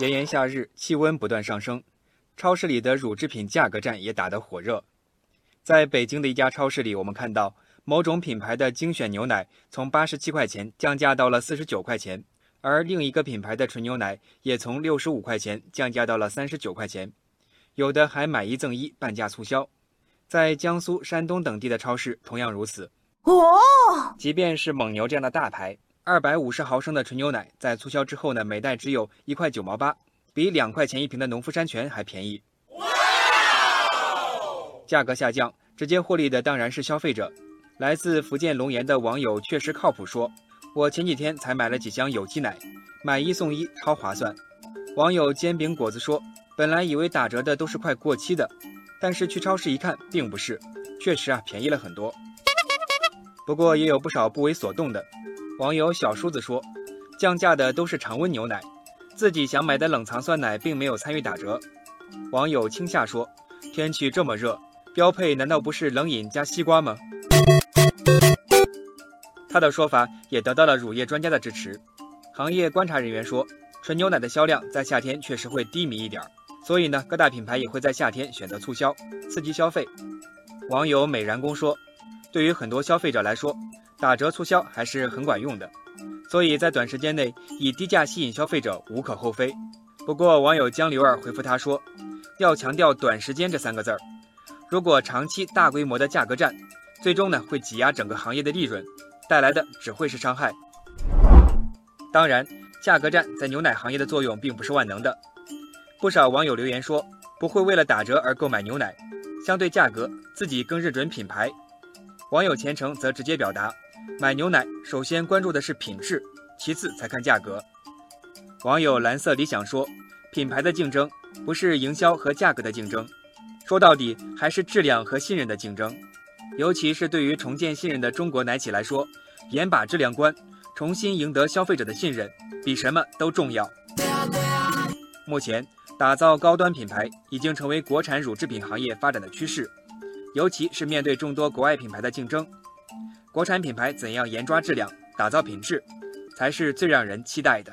炎炎夏日，气温不断上升，超市里的乳制品价格战也打得火热。在北京的一家超市里，我们看到某种品牌的精选牛奶从八十七块钱降价到了四十九块钱，而另一个品牌的纯牛奶也从六十五块钱降价到了三十九块钱，有的还买一赠一，半价促销。在江苏、山东等地的超市同样如此。哦，即便是蒙牛这样的大牌。二百五十毫升的纯牛奶在促销之后呢，每袋只有一块九毛八，比两块钱一瓶的农夫山泉还便宜。哇价格下降，直接获利的当然是消费者。来自福建龙岩的网友确实靠谱说：“我前几天才买了几箱有机奶，买一送一，超划算。”网友煎饼果子说：“本来以为打折的都是快过期的，但是去超市一看，并不是，确实啊，便宜了很多。不过也有不少不为所动的。”网友小叔子说：“降价的都是常温牛奶，自己想买的冷藏酸奶并没有参与打折。”网友青夏说：“天气这么热，标配难道不是冷饮加西瓜吗？”他的说法也得到了乳业专家的支持。行业观察人员说，纯牛奶的销量在夏天确实会低迷一点儿，所以呢，各大品牌也会在夏天选择促销，刺激消费。网友美然公说：“对于很多消费者来说。”打折促销还是很管用的，所以在短时间内以低价吸引消费者无可厚非。不过，网友江流儿回复他说：“要强调短时间这三个字儿，如果长期大规模的价格战，最终呢会挤压整个行业的利润，带来的只会是伤害。当然，价格战在牛奶行业的作用并不是万能的。不少网友留言说，不会为了打折而购买牛奶，相对价格，自己更认准品牌。网友前程则直接表达。买牛奶，首先关注的是品质，其次才看价格。网友蓝色理想说：“品牌的竞争不是营销和价格的竞争，说到底还是质量和信任的竞争。尤其是对于重建信任的中国奶企来说，严把质量关，重新赢得消费者的信任，比什么都重要。”目前，打造高端品牌已经成为国产乳制品行业发展的趋势，尤其是面对众多国外品牌的竞争。国产品牌怎样严抓质量、打造品质，才是最让人期待的。